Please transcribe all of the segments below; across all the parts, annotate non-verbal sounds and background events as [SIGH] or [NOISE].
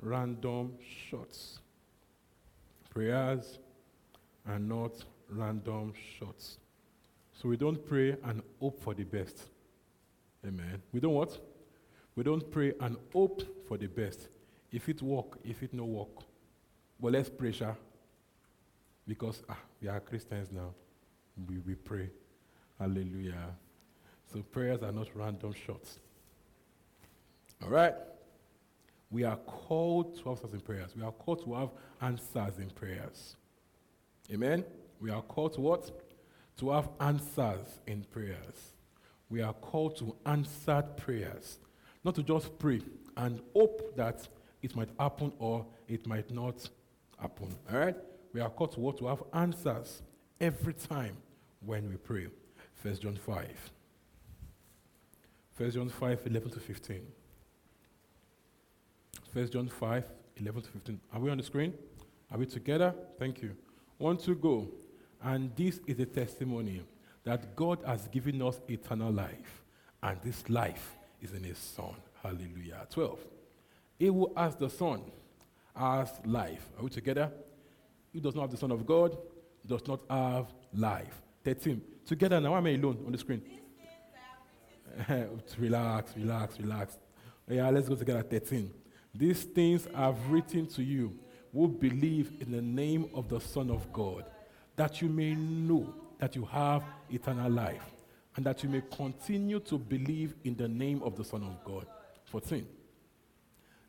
random shots. Prayers are not random shots. So we don't pray and hope for the best. Amen. We don't what? We don't pray and hope for the best. If it work, if it no work. But let's pray. Because ah, we are Christians now. We, we pray. Hallelujah. So prayers are not random shots. All right? We are called to have answers in prayers. We are called to have answers in prayers. Amen? We are called to what? To have answers in prayers. We are called to answered prayers. Not to just pray and hope that it might happen or it might not happen. All right? We are called to what? To have answers every time when we pray. 1 John 5. 1 John 5, 11 to 15. 1 John 5, 11 to 15. Are we on the screen? Are we together? Thank you. One to go. And this is a testimony that God has given us eternal life, and this life is in His Son. Hallelujah. 12. He who has the Son has life. Are we together? He does not have the Son of God, does not have life. 13. Together now, I'm I alone on the screen? [LAUGHS] relax, relax, relax. Yeah, let's go together. 13. These things I've written to you who believe in the name of the Son of God, that you may know that you have eternal life, and that you may continue to believe in the name of the Son of God. 14.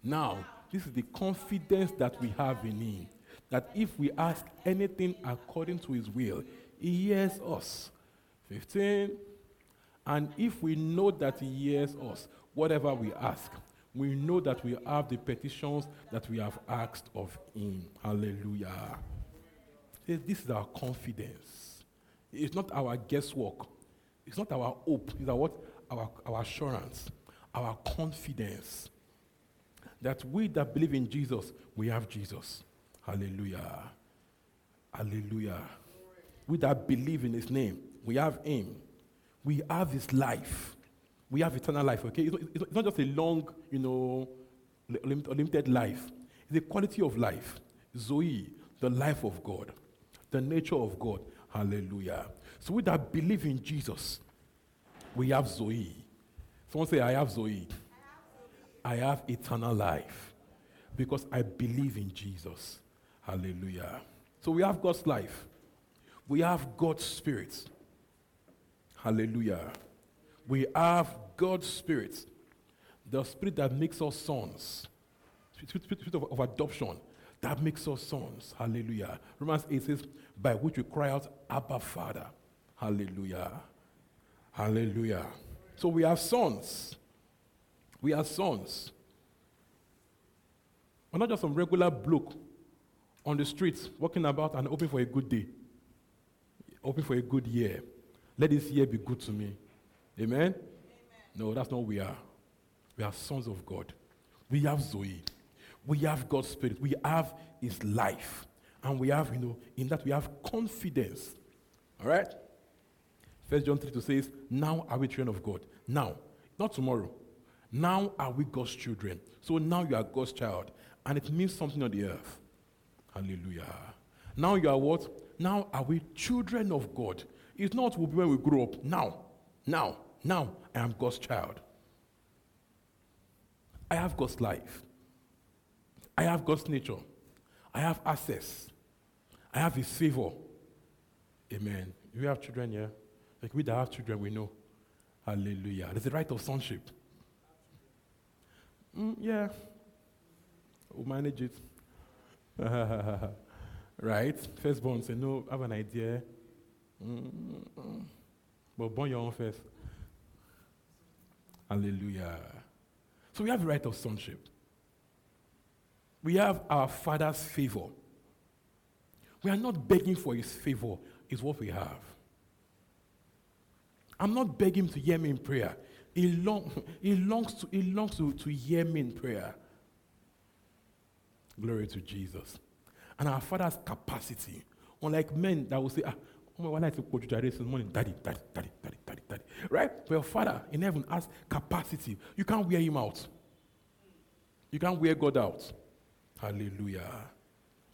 Now, this is the confidence that we have in Him, that if we ask anything according to His will, He hears us. 15. And if we know that He hears us, whatever we ask, we know that we have the petitions that we have asked of Him. Hallelujah. This is our confidence. It's not our guesswork. It's not our hope. It's our what? Our, our assurance, our confidence that we that believe in Jesus, we have Jesus. Hallelujah. Hallelujah. We that believe in His name, we have Him. We have His life we have eternal life, okay? It's not, just a long, you know, limited life. It's a quality of life. Zoe, the life of God, the nature of God. Hallelujah. So with that belief in Jesus, we have Zoe. Someone say, I have Zoe. I have eternal life because I believe in Jesus. Hallelujah. So we have God's life. We have God's spirit. Hallelujah we have God's Spirit, the Spirit that makes us sons, Spirit, of, of, adoption that makes us sons. Hallelujah. Romans 8 says, by which we cry out, Abba, Father. Hallelujah. Hallelujah. So we have sons. We are sons. We're not just some regular bloke on the streets walking about and hoping for a good day, hoping for a good year. Let this year be good to me. Amen? Amen? No, that's not what we are. We are sons of God. We have Zoe. We have God's Spirit. We have His life. And we have, you know, in that we have confidence. All right? First John 3 2 says, Now are we children of God. Now, not tomorrow. Now are we God's children. So now you are God's child. And it means something on the earth. Hallelujah. Now you are what? Now are we children of God. It's not will be when we grow up. Now. Now. Now I am God's child. I have God's life. I have God's nature. I have access. I have His favor. Amen. We have children here. Like we that have children, we know. Hallelujah. There's a right of sonship. Mm, yeah. We'll manage it. [LAUGHS] right? Firstborn say, no, I have an idea. Mm-mm. But born your own first. Hallelujah. So we have the right of sonship. We have our Father's favor. We are not begging for His favor, it's what we have. I'm not begging to hear me in prayer. He, long, he longs, to, he longs to, to hear me in prayer. Glory to Jesus. And our Father's capacity, unlike men that will say, ah, my, why to put you this morning? Daddy, daddy, daddy, daddy, daddy, daddy. Right? But your Father in heaven has capacity. You can't wear him out. You can't wear God out. Hallelujah.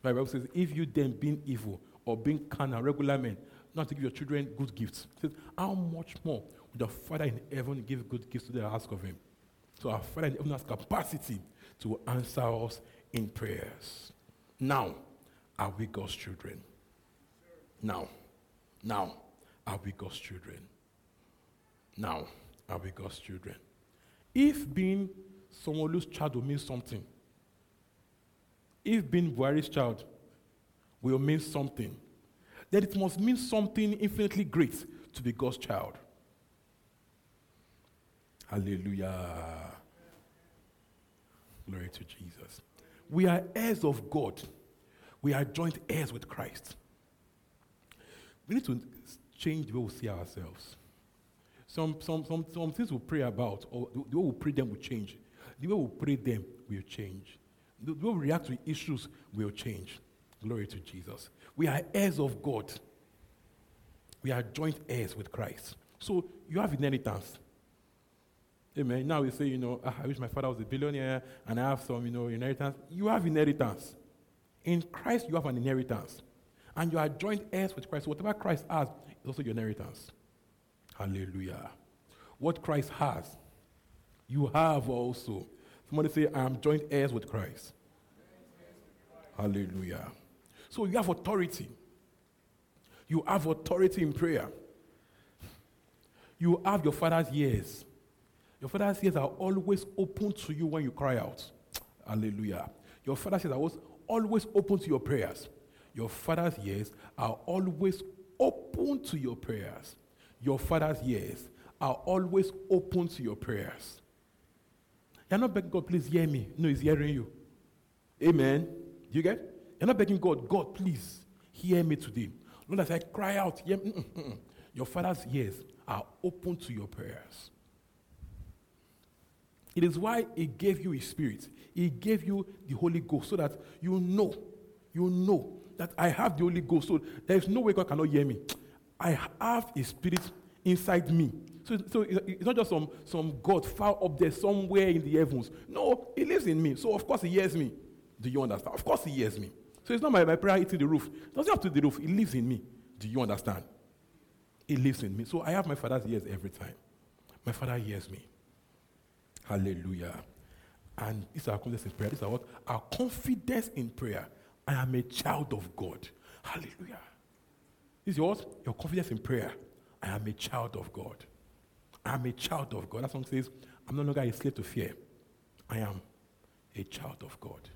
My Bible says, if you then being evil or being carnal, regular men, not to give your children good gifts. It says, how much more would the Father in heaven give good gifts to the ask of him? So our Father in heaven has capacity to answer us in prayers. Now, are we God's children? Now, now, are we God's children? Now, are we God's children? If being whose child will mean something, if being Buhari's child will mean something, then it must mean something infinitely great to be God's child. Hallelujah. Glory to Jesus. We are heirs of God. We are joint heirs with Christ. We need to change the way we see ourselves. Some, some, some, some things we pray about, or the way we pray them will change. The way we pray them will change. The way we react to issues will change. Glory to Jesus. We are heirs of God. We are joint heirs with Christ. So you have inheritance. Amen. Now we say, you know, ah, I wish my father was a billionaire and I have some, you know, inheritance. You have inheritance. In Christ, you have an inheritance. And you are joint heirs with Christ. Whatever Christ has is also your inheritance. Hallelujah. What Christ has, you have also. Somebody say, I am joint heirs with Christ. Hallelujah. So you have authority. You have authority in prayer. You have your father's ears. Your father's ears are always open to you when you cry out. Hallelujah. Your father's ears are always open to your prayers. Your father's ears are always open to your prayers. Your father's ears are always open to your prayers. You're not begging God, please hear me. No, He's hearing you. Amen. Do you get? You're not begging God, God, please hear me today. Lord, as I cry out, hear me. Your father's ears are open to your prayers. It is why He gave you His Spirit. He gave you the Holy Ghost so that you know, you know that I have the Holy Ghost. So there is no way God cannot hear me. I have a Spirit inside me. So, so it's not just some, some God far up there somewhere in the heavens. No, He lives in me. So of course He hears me. Do you understand? Of course He hears me. So it's not my, my prayer hitting the roof. It doesn't have to the roof. He lives in me. Do you understand? He lives in me. So I have my Father's ears every time. My Father hears me. Hallelujah. And this is our confidence in prayer. This is what? Our confidence in prayer. I am a child of God. Hallelujah. Is yours? Your confidence in prayer. I am a child of God. I am a child of God. That song says, I'm no longer a slave to fear. I am a child of God.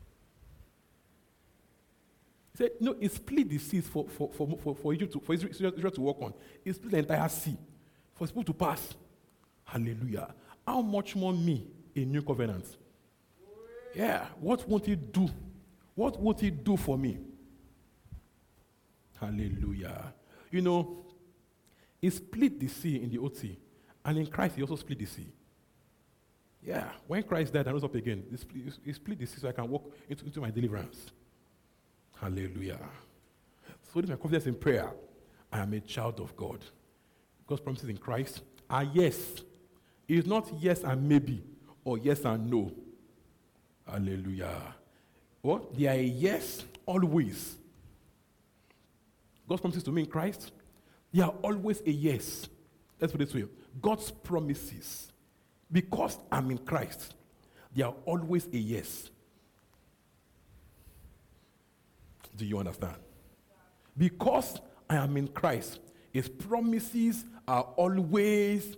He said, no, he split the seas for, for, for, for, for, Egypt to, for Israel, to walk on. He split the entire sea for people to pass. Hallelujah. How much more me in new covenant? Yeah. What won't he do? What would he do for me? Hallelujah. You know, he split the sea in the OT, and in Christ he also split the sea. Yeah. When Christ died and rose up again, he split, he split the sea so I can walk into, into my deliverance. Hallelujah. So this is my confidence in prayer. I am a child of God. God's promises in Christ are yes it's not yes and maybe or yes and no. Hallelujah. What? They are a yes always. God's promises to me in Christ, they are always a yes. Let's put it this way God's promises, because I'm in Christ, they are always a yes. Do you understand? Because I am in Christ, his promises are always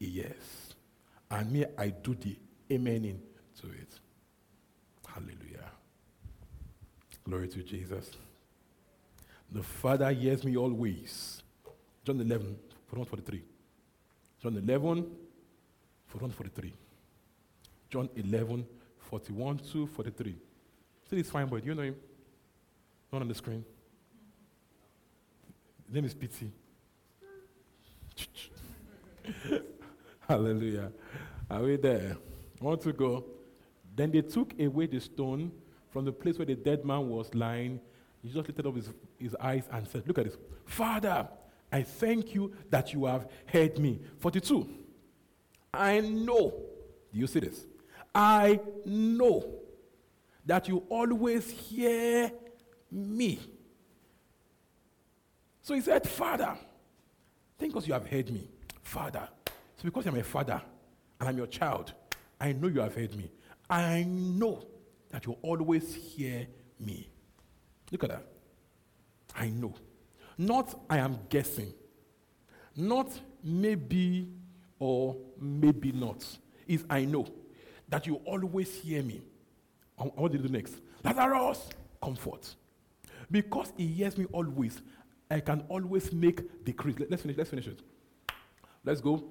a yes and me, I do the amening to it. Hallelujah. Glory to Jesus. The Father hears me always. John 11, 41, 43. John 11, 41, 43. John 11, 41 to 43. See this fine boy. Do you know him? Not on the screen. His name is Pity. [LAUGHS] Hallelujah. Are we there? Want to go? Then they took away the stone from the place where the dead man was lying. He just lifted up his, his eyes and said, Look at this. Father, I thank you that you have heard me. 42. I know. Do you see this? I know that you always hear me. So he said, Father, thank because you have heard me. Father. So because you're my father and I'm your child, I know you have heard me. I know that you always hear me. Look at that. I know. Not I am guessing. Not maybe or maybe not. Is I know that you always hear me. What do you do next? Lazarus, comfort. Because he hears me always, I can always make decrees. Let's finish. Let's finish it. Let's go.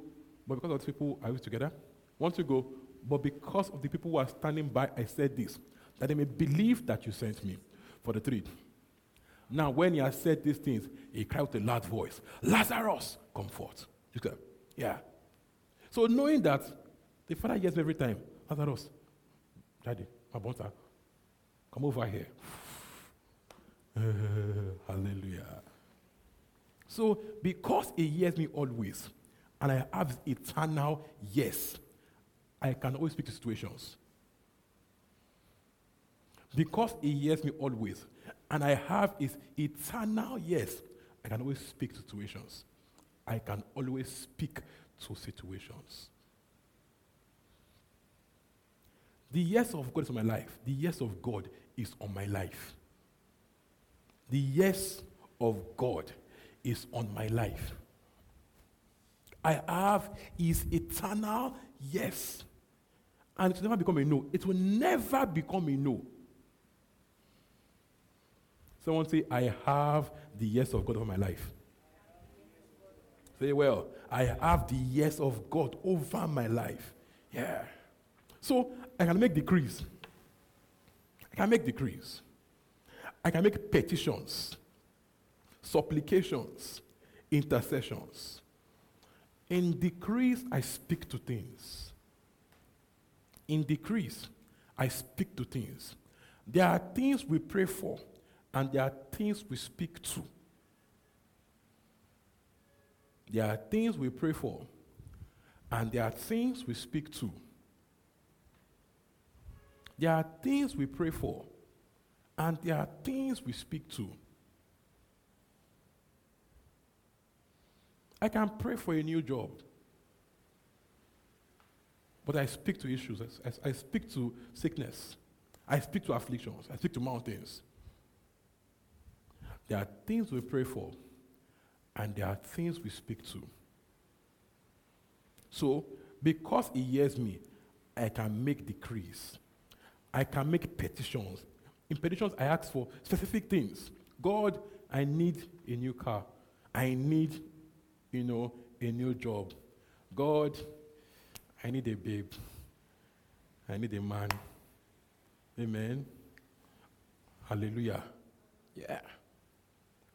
But because of people are we together, want to go. But because of the people who are standing by, I said this, that they may believe that you sent me. For the three. Now, when he has said these things, he cried with a loud voice, Lazarus, come forth. Yeah. So knowing that the father hears me every time, Lazarus, Daddy, my butter, come over here. [LAUGHS] Hallelujah. So because he hears me always, and I have eternal yes, I can always speak to situations. Because he hears me always, and I have his eternal yes, I can always speak to situations. I can always speak to situations. The yes of God is on my life. The yes of God is on my life. The yes of God is on my life. I have his eternal yes. And it will never become a no. It will never become a no. Someone say, I have the yes of God over my life. Say, well, I have the yes of God over my life. Yeah. So I can make decrees. I can make decrees. I can make petitions, supplications, intercessions. In decrees, I speak to things. In decrees, I speak to things. There are things we pray for, and there are things we speak to. There are things we pray for, and there are things we speak to. There are things we pray for, and there are things we speak to. I can pray for a new job, but I speak to issues. I, I, speak to sickness. I speak to afflictions. I speak to mountains. There are things we pray for, and there are things we speak to. So, because He hears me, I can make decrees. I can make petitions. In petitions, I ask for specific things. God, I need a new car. I need, you know, a new job. God, I need a babe. I need a man. Amen. Hallelujah. Yeah.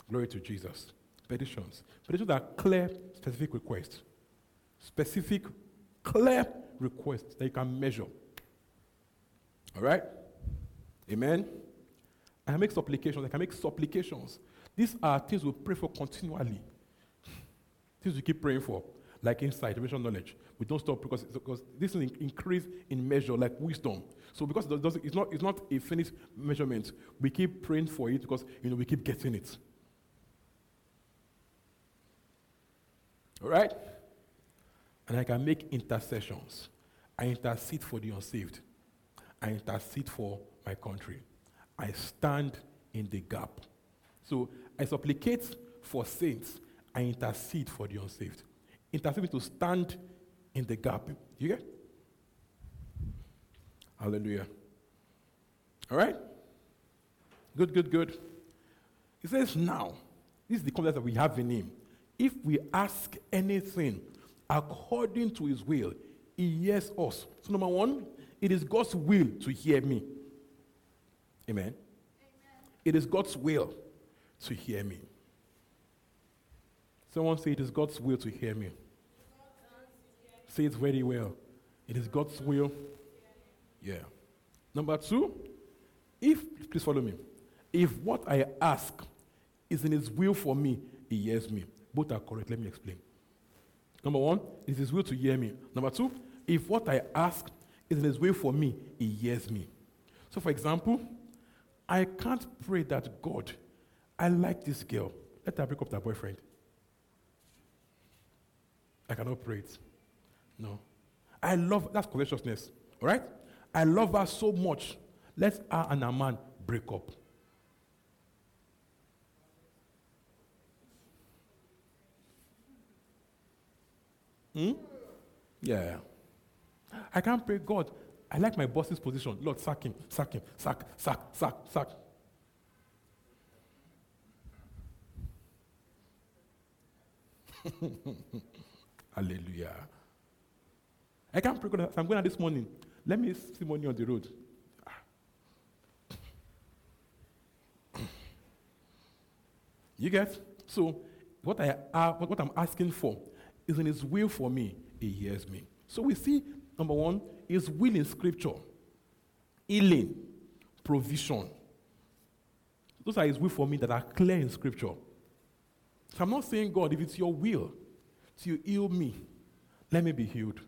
Glory to Jesus. Petitions. Petitions are clear, specific requests. Specific, clear requests that you can measure. All right? Amen? I can make supplications. I can make supplications. These are things we pray for continually. Things we keep praying for, like insight, revelation, knowledge. We don't stop because, because this is increase in measure, like wisdom. So because it does, it's, not, it's not a finished measurement, we keep praying for it because you know we keep getting it. All right? And I can make intercessions. I intercede for the unsaved. I intercede for my country. I stand in the gap. So I supplicate for saints. I intercede for the unsaved. Intercede to stand in the gap. You get? Hallelujah. All right? Good, good, good. He says, now, this is the confidence that we have in him. If we ask anything according to his will, he hears us. So, number one, it is God's will to hear me. Amen. Amen. It is God's will to hear me. Someone say it is God's will to hear me. Say it very well. It is God's will. Yeah. Number two, if, please follow me, if what I ask is in His will for me, He hears me. Both are correct. Let me explain. Number one, it is His will to hear me. Number two, if what I ask is in His will for me, He hears me. So, for example, I can't pray that God, I like this girl. Let her break up with her boyfriend. I cannot pray it. No. I love that's covetousness. All right? I love her so much. Let her and her man break up. Hmm? Yeah. I can't pray, God, I like my boss's position. Lord, sack him, sack him, sack, sack, sack, sack. [LAUGHS] Hallelujah. I can't pray, God, I'm going out this morning. Let me see money on the road. You get? So, what, I, uh, what I'm asking for is in His will for me, He hears me. So, we see, number one, His will in Scripture, healing, provision. Those are His will for me that are clear in Scripture. So, I'm not saying, God, if it's your will to heal me, let me be healed.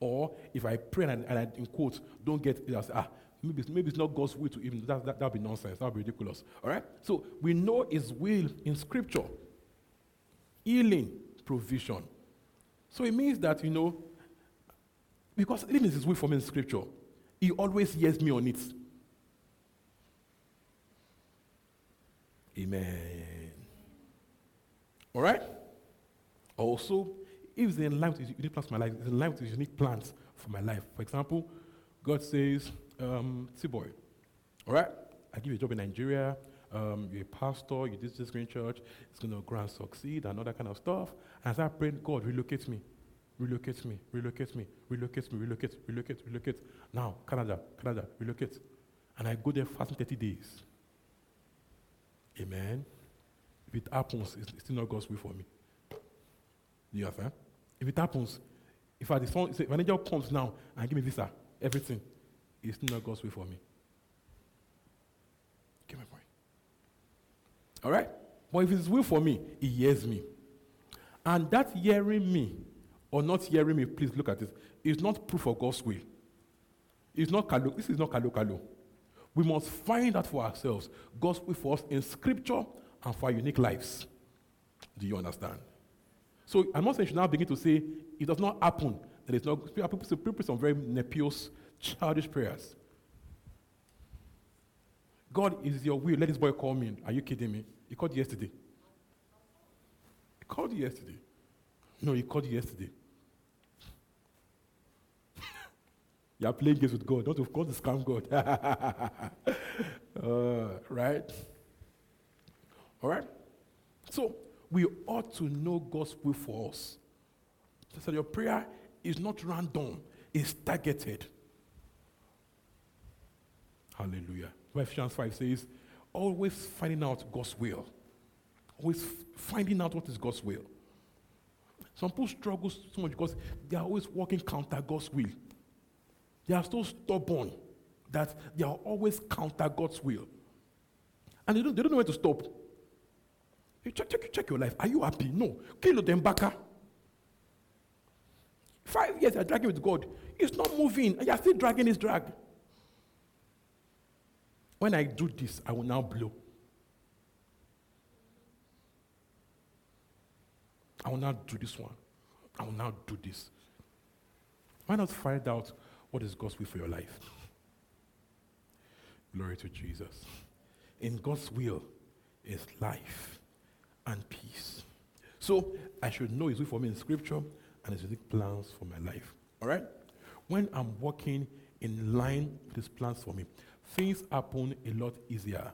Or if I pray and I, and I in quotes, don't get it, say, ah, maybe, maybe it's not God's will to even, that, that, that'll be nonsense. That'll be ridiculous. All right? So we know His will in Scripture healing, provision. So it means that, you know, because healing is His will for me in Scripture, He always hears me on it. Amen. All right? Also, if it's in line with unique plans for my life, it's in line with unique plans for my life. For example, God says, um, boy, all right, I give you a job in Nigeria, um, you're a pastor, you did this green church, it's going to grow and succeed, and all that kind of stuff. And as I prayed, God, relocate me, relocate me, relocate me, relocate me, relocate, relocate, relocate. Now, Canada, Canada, relocate. And I go there fasting 30 days. Amen. If it happens, it's still not God's will for me. Do you understand? If it happens, if I, the if an angel comes now and give me visa, everything, it's not God's way for me. Get my point. All right? But if it's will for me, He hears me. And that hearing me or not hearing me, please look at this, is not proof of God's will. It's not kalu. This is not kalu kalu. We must find out for ourselves God's will for us in Scripture and for our unique lives. Do you understand? So I'm not saying you should now begin to say it does not happen. That it's not people, people some very nepios, childish prayers. God is your will. Let this boy call me. Are you kidding me? He called yesterday. He called yesterday. No, he called yesterday. [LAUGHS] you are playing games with God. Don't of course scam God. [LAUGHS] uh, right? All right? So we ought to know God's will for us. So your prayer is not random, it's targeted. Hallelujah. Ephesians 5 says, always finding out God's will. Always finding out what is God's will. Some people struggle so much because they are always working counter God's will. They are so stubborn that they are always counter God's will. And they don't, they don't know where to stop. You check, check, check your life. Are you happy? No. Kill them back. Five years you're dragging with God. It's not moving. And you're still dragging his drag. When I do this, I will now blow. I will now do this one. I will now do this. Why not find out what is God's will for your life? Glory to Jesus. In God's will is life and peace. So I should know His will for me in Scripture and His unique plans for my life. All right? When I'm walking in line with His plans for me, things happen a lot easier,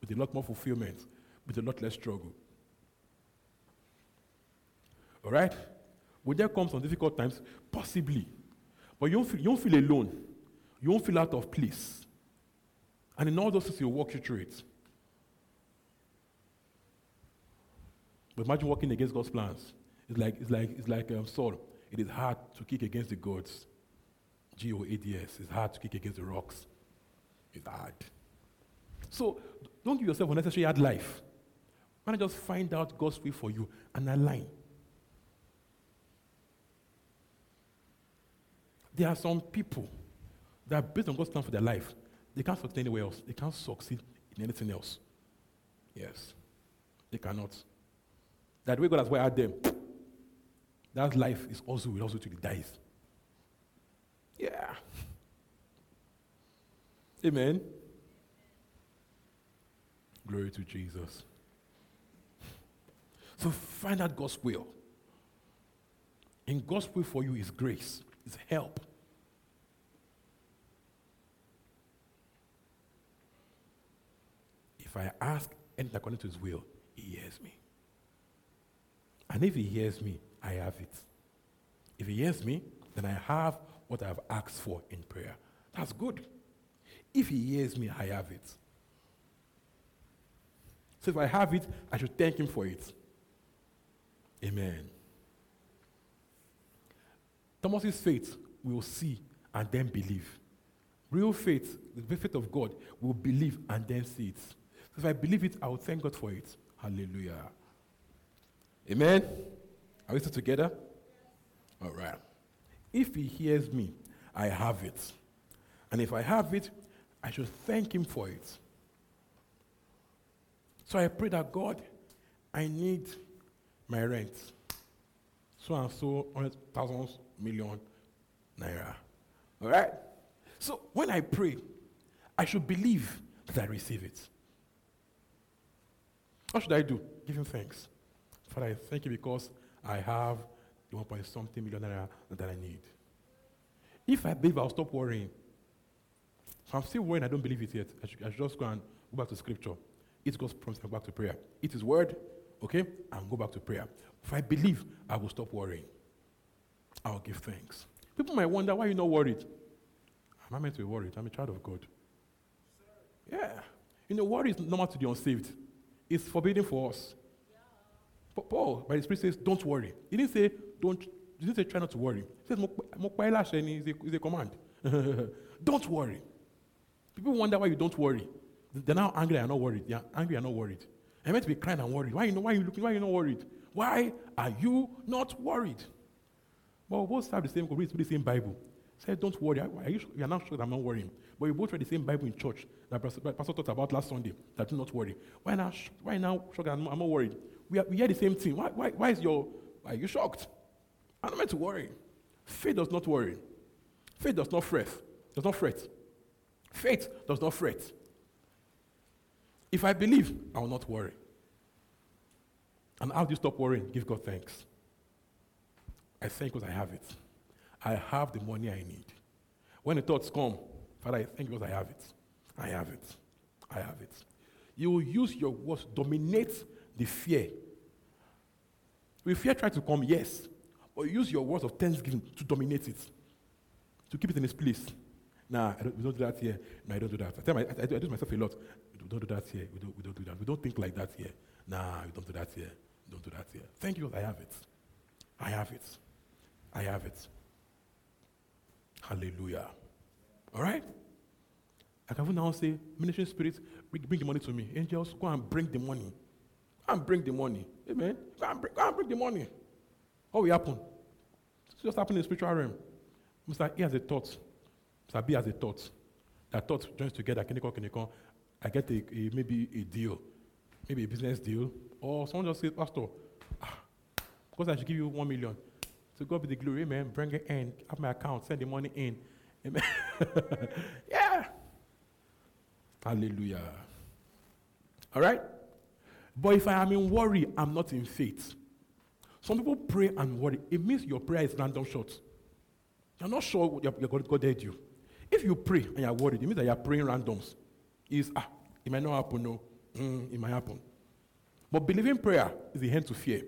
with a lot more fulfillment, with a lot less struggle. All right? Will there come some difficult times? Possibly. But you don't feel, you don't feel alone. You don't feel out of place. And in all those things, He'll walk you through it. But imagine walking against God's plans. It's like, it's like, it's like um, Saul. It is hard to kick against the goads. G O A D S. It's hard to kick against the rocks. It's hard. So don't give yourself unnecessary hard life. Why not just find out God's will for you and align? There are some people that, based on God's plan for their life, they can't succeed anywhere else. They can't succeed in anything else. Yes, they cannot. That way God has wired them. That life is also will also to the dies. Yeah. Amen. Glory to Jesus. So find out God's will. In God's will for you is grace, is help. If I ask anything according to his will, he hears me. And if he hears me, I have it. If he hears me, then I have what I have asked for in prayer. That's good. If he hears me, I have it. So if I have it, I should thank him for it. Amen. Thomas's faith will see and then believe. Real faith, the faith of God, will believe and then see it. So if I believe it, I will thank God for it. Hallelujah. Amen. Are we still together? All right. If he hears me, I have it. And if I have it, I should thank him for it. So I pray that God, I need my rent. So and so, hundred thousands, million naira. All right? So when I pray, I should believe that I receive it. What should I do? Give him thanks. Father, I thank you because I have the one point something million that I need. If I believe, I'll stop worrying. If I'm still worrying, I don't believe it yet. I should, I should just go and go back to scripture. It's God's promise, back to prayer. It is word, okay? And go back to prayer. If I believe, I will stop worrying. I'll give thanks. People might wonder why you're not worried. I'm I meant to be worried? I'm a child of God. Yeah. You know, worry is normal to the unsaved. It's forbidden for us. Paul, by the Spirit, says, Don't worry. He didn't say, Don't, he didn't say, Try not to worry. He says, It's a command. [LAUGHS] don't worry. People wonder why you don't worry. They're now angry and not worried. They're angry and not worried. I meant to be crying and worried. Why you why are you looking? Why are you not worried? Why are you not worried? Well, we both have the same, read the same Bible. Say, don't worry. Are you, you are not sure that I'm not worrying. But we both read the same Bible in church that Pastor, talked about last Sunday. That do not worry. Why now? Why now? I'm, I'm not worried. We, are, we hear the same thing. Why, why, why is your? Are you shocked? I'm not meant to worry. Faith does not worry. Faith does not fret. Does not fret. Faith does not fret. If I believe, I will not worry. And how do you stop worrying? Give God thanks. I thank because I have it. I have the money I need. When the thoughts come, Father, I thank because I have it. I have it. I have it. You will use your words dominate the fear. When fear tries to come, yes, but use your words of thanksgiving to dominate it, to keep it in its place. Nah, don't, we don't do that here. No, I don't do that. I, tell my, I, I, do, I do myself a lot. We don't do that here. We don't, we don't do that. We don't think like that here. Nah, we don't do that here. We don't do that here. Thank you. I have it. I have it. I have it. Hallelujah. All right? I can now say, ministry spirit, bring, bring the money to me. Angels, go and bring the money. And bring the money. Amen. Go and bring, go and bring the money. What will happen? It's just happening in the spiritual realm. Mr. E has a thought. Mr. B has a thought. That thought joins together. Can you can you I get a, a, maybe a deal, maybe a business deal, or someone just says, Pastor, ah, because I should give you one million. To God be the glory, amen. Bring it in, have my account, send the money in. Amen. [LAUGHS] yeah. Hallelujah. All right? But if I am in worry, I'm not in faith. Some people pray and worry. It means your prayer is random shots. You're not sure what your, God, God did you. If you pray and you're worried, it means that you're praying randoms. Is ah, it might not happen, no. Mm, it might happen. But believing prayer is the end to fear.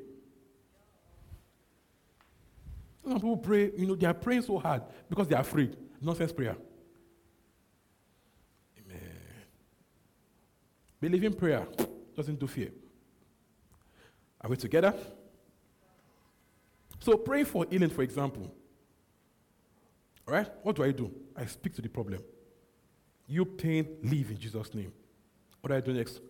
Some people pray, you know, they are praying so hard because they are afraid. Nonsense prayer. Amen. Believing prayer doesn't do fear. Are we together? So, pray for healing, for example. All right? What do I do? I speak to the problem. You pain, leave in Jesus' name. What do I do next?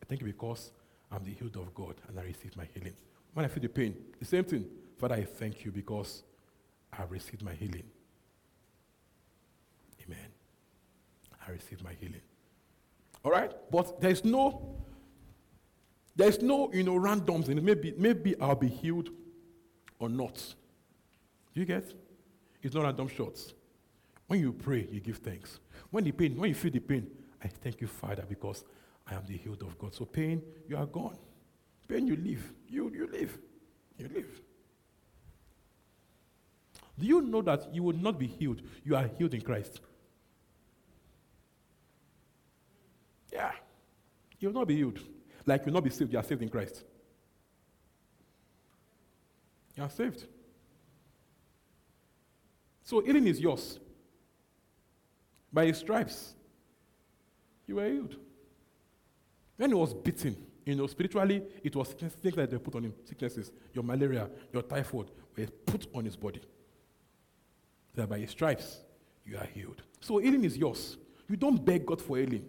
I thank you because I'm the healed of God and I received my healing. When I feel the pain, the same thing. Father, I thank you because I received my healing. Amen. I received my healing. All right? But there's no there's no, you know, randoms in it. Maybe, maybe I'll be healed or not. Do you get? It's not random shots. When you pray, you give thanks. When the pain, when you feel the pain, I thank you, Father, because I am the healed of God. So pain, you are gone. Pain, you live. You, you live. You live. Do you know that you will not be healed? You are healed in Christ. Yeah. You will not be healed. Like you will not be saved, you are saved in Christ. You are saved. So healing is yours. By his stripes, you were healed. When he was beaten, you know, spiritually, it was things that they put on him sicknesses, your malaria, your typhoid, were put on his body. That by his stripes, you are healed. So healing is yours. You don't beg God for healing.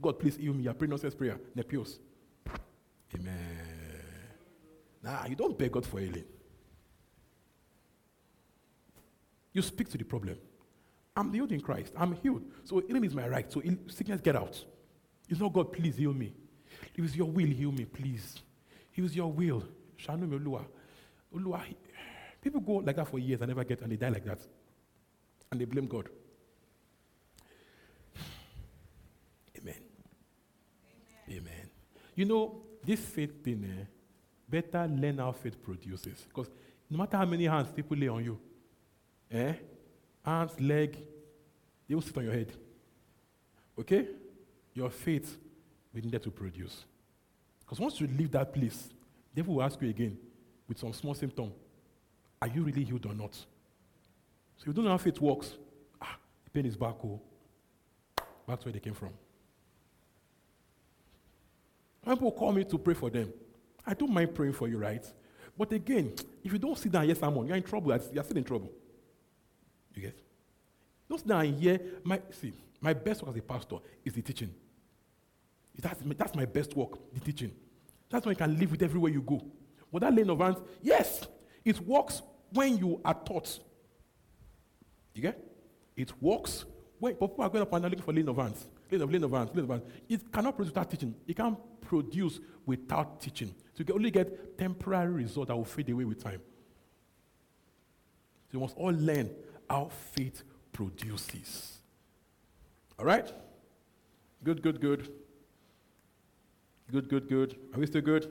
God, please heal me. You're praying nonsense prayer. Nepios. Amen. Nah, you don't beg God for healing. You speak to the problem. I'm healed in Christ. I'm healed. So healing is my right. So sickness, get out. It's not God, please heal me. It was your will, heal me, please. It was your will. Shanu me, Oluwa. People go like that for years and never get, and they die like that. And they blame God. [SIGHS] Amen. Amen. Amen. You know, this faith thing, eh, better learn how faith produces. Because no matter how many hands people lay on you, eh, arms, leg, they will sit on your head. Okay? Your faith will need to produce. Because once you leave that place, devil will ask you again with some small symptom, are you really healed or not? So you don't know how faith works. Ah, the pain is back, oh. Back to where they came from. When people call me to pray for them, I don't mind praying for you, right? But again, if you don't sit down and hear someone, you're in trouble. You're still in trouble. You get? Don't sit down and hear my see. My best work as a pastor is the teaching. That's, that's my best work, the teaching. That's when you can live with everywhere you go. But that laying of hands, yes, it works when you are taught. You get? It works when people are going up and looking for laying of hands, hands, laying of hands. It cannot produce without teaching. It can't produce without teaching. So you can only get temporary results that will fade away with time. So you must all learn how faith produces. All right? Good, good, good. Good, good, good. Are we still good?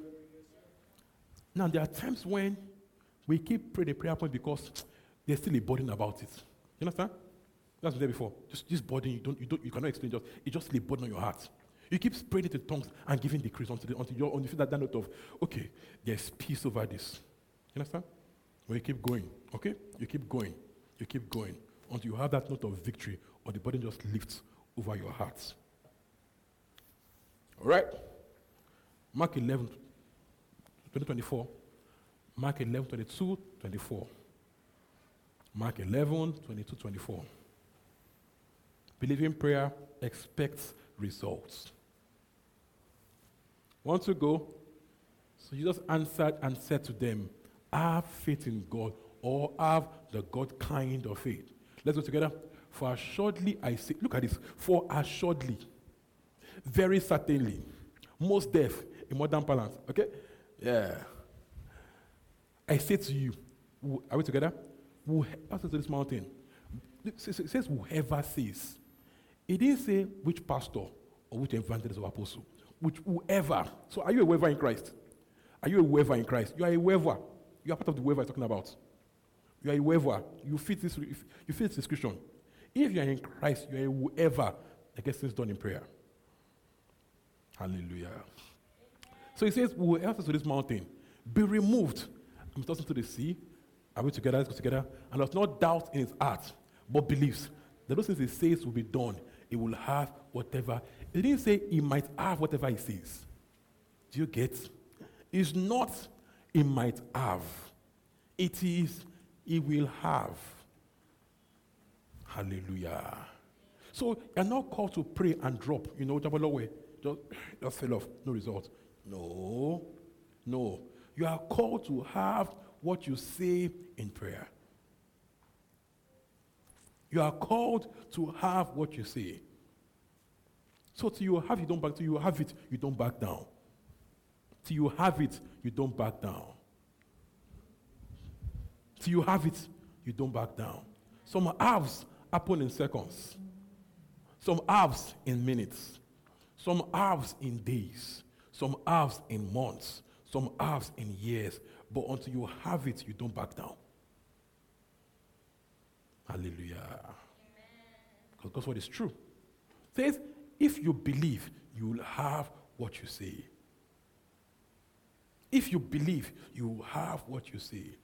Now, there are times when we keep praying the prayer point because there's still a burden about it. You understand? That's been there before. Just this burden, you don't, you don't, you cannot explain. Just it's just a burden on your heart. You keep spraying it in tongues and giving decrees until, the, until you're on feel that, that note of, okay, there's peace over this. You understand? When you keep going, okay? You keep going. You keep going until you have that note of victory or the burden just lifts over your heart. All right? Mark 11, 2024. Mark 11, 22, 24. Mark 11, 22, 24. Believing prayer expects results. Want to go? So Jesus answered and said to them, Have faith in God, or have the God kind of faith. Let's go together. For assuredly I say, look at this. For assuredly, very certainly, most deaf in modern parlance. Okay? Yeah. I say to you, are we together? Whoever to this mountain, it says whoever says. It didn't say which pastor or which evangelist or apostle which whoever. So are you a whoever in Christ? Are you a whoever in Christ? You are a whoever. You are part of the whoever I'm talking about. You are a whoever. You fit this, you fit this description. If you are in Christ, you are a whoever that gets things done in prayer. Hallelujah. So he says, whoever to this mountain, be removed. I'm tossing to the sea. Are we together? Let's go together. And does not doubt in his heart, but believes that those things he says will be done. He will have whatever. He didn't say he might have whatever he sees. Do you get? It's not he might have, it is he will have. Hallelujah. So you're not called to pray and drop, you know, way. Just, [SIGHS] just fell off, no result. No, no. You are called to have what you say in prayer. You are called to have what you say. So till you have, you don't back. Till you have it, you don't back down. Till you have it, you don't back down. Till you have it, you don't back down. Some halves happen in seconds. Some halves in minutes. Some halves in days. Some halves in months. Some halves in years. But until you have it, you don't back down. Hallelujah. Because God's word is true. It says, if you believe, you will have what you say. If you believe, you will have what you say.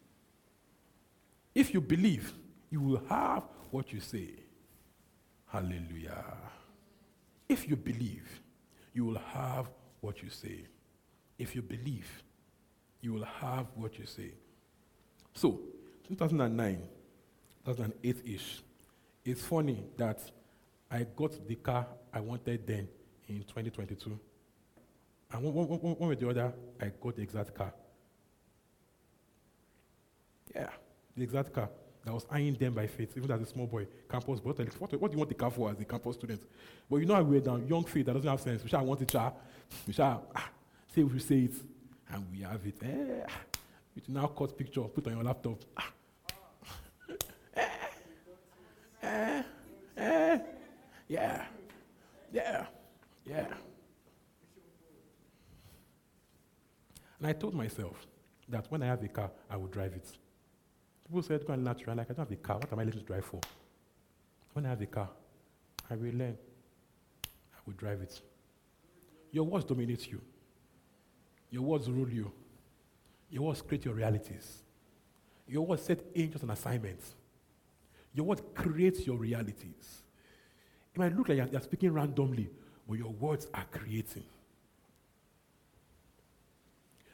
If you believe, you will have what you say. Hallelujah. If you believe, you will have what you say. If you believe, you will have what you say. So, 2009, 2008 ish, it's funny that I got the car I wanted then in 2022. And one with the other, I got the exact car. Yeah, the exact car. that was eyeing them by faith, even as a small boy, campus boy. What, what do you want the car for as a campus student? But you know, we're down, young faith that doesn't have sense. We shall want it, child. We shall ah, say we say it, and we have it. Eh, you now cut picture, put on your laptop. Ah. eh, eh, eh, yeah, yeah, yeah. And I told myself that when I have a car, I will drive it. People said, go and natural. Like, I don't have a car. What am I letting to drive for? When I have a car, I will learn. I will drive it. Your words dominate you. Your words rule you. Your words create your realities. Your words set angels on assignments. Your words create your realities. It might look like you're, speaking randomly, but your words are creating.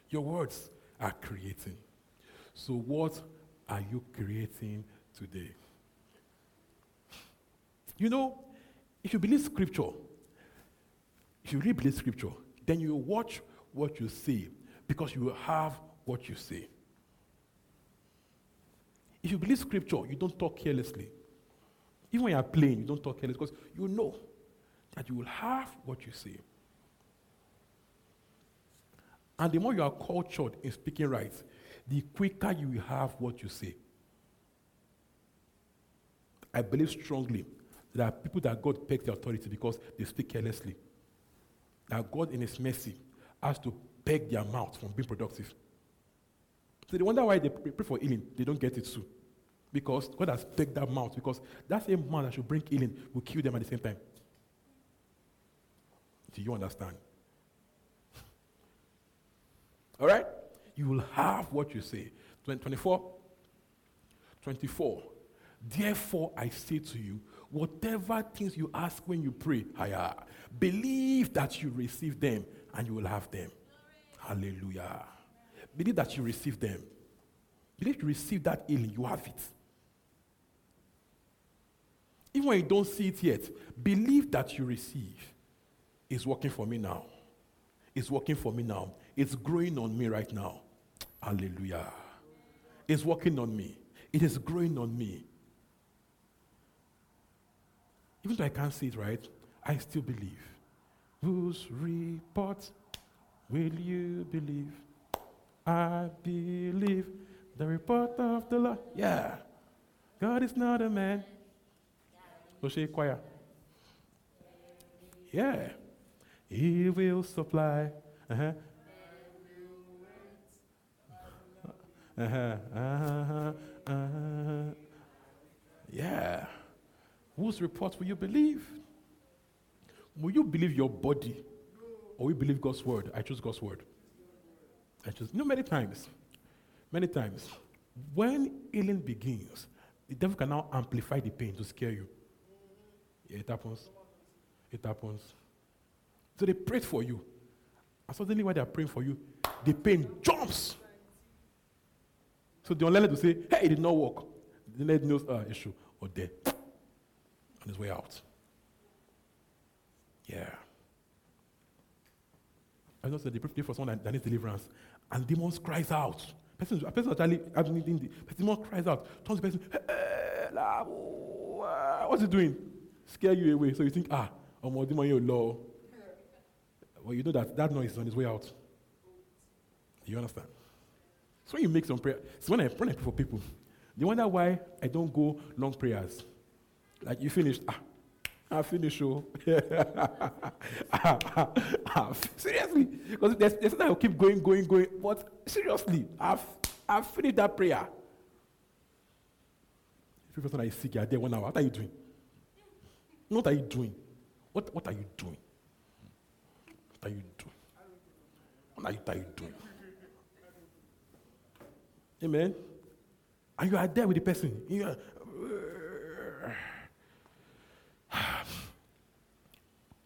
Your words are creating. So, what are you creating today? You know, if you believe scripture, if you really believe scripture, then you watch what you say because you have what you say. If you believe scripture, you don't talk carelessly. Even when you're playing, you don't talk carelessly because you know that you will have what you say. And the more you are cultured in speaking right, the quicker you will have what you say. I believe strongly that there are people that God pegs their authority because they speak carelessly. That God, in His mercy, has to peg their mouth from being productive. So they wonder why they pray for healing, they don't get it too. Because God has pegged that mouth, because that same mouth that should bring healing will kill them at the same time. Do you understand? [LAUGHS] All right? You will have what you say. 24. 24. Therefore, I say to you, whatever things you ask when you pray, believe that you receive them and you will have them. Hallelujah. Believe that you receive them. Believe you receive that healing, you have it. Even when you don't see it yet, believe that you receive. It's working for me now. It's working for me now. It's growing on me right now. Hallelujah. It's working on me. It is growing on me. Even though I can't see it right, I still believe. Whose report will you believe? I believe the report of the Lord. Yeah. God is not a man. Oshe choir. Yeah. He will supply. Uh-huh. Uh-huh, uh-huh, uh-huh. Yeah. Whose report will you believe? Will you believe your body or will you believe God's word? I choose God's word. I choose. You know, many times, many times, when healing begins, the devil can now amplify the pain to scare you. Yeah, it happens. it happens. So they prayed for you. And suddenly, while they are praying for you, the pain jumps. So the online to say, hey, it did not work. The net knows uh, issue or dead on his way out. Yeah. I know they pray for someone that, that needs deliverance, and demons cries out. Person, a person actually having the The demon cries out, turns the person, hey, uh, what's he doing? Scare you away. So you think, ah, I'm a demon, you law. Well, you know that that noise is on its way out. You understand? So when you make some prayer, so when I, I pray for people, they wonder why I don't go long prayers. Like you finished, ah, I finished, oh. [LAUGHS] seriously, because there's, there's I'll keep going, going, going. But seriously, I've, I've finished that prayer. If you person is sick, you're there one hour. What are you doing? What are you doing? What, what are you doing? What are you doing? What are you, doing? Amen. And you are there with the person. You are, [SIGHS]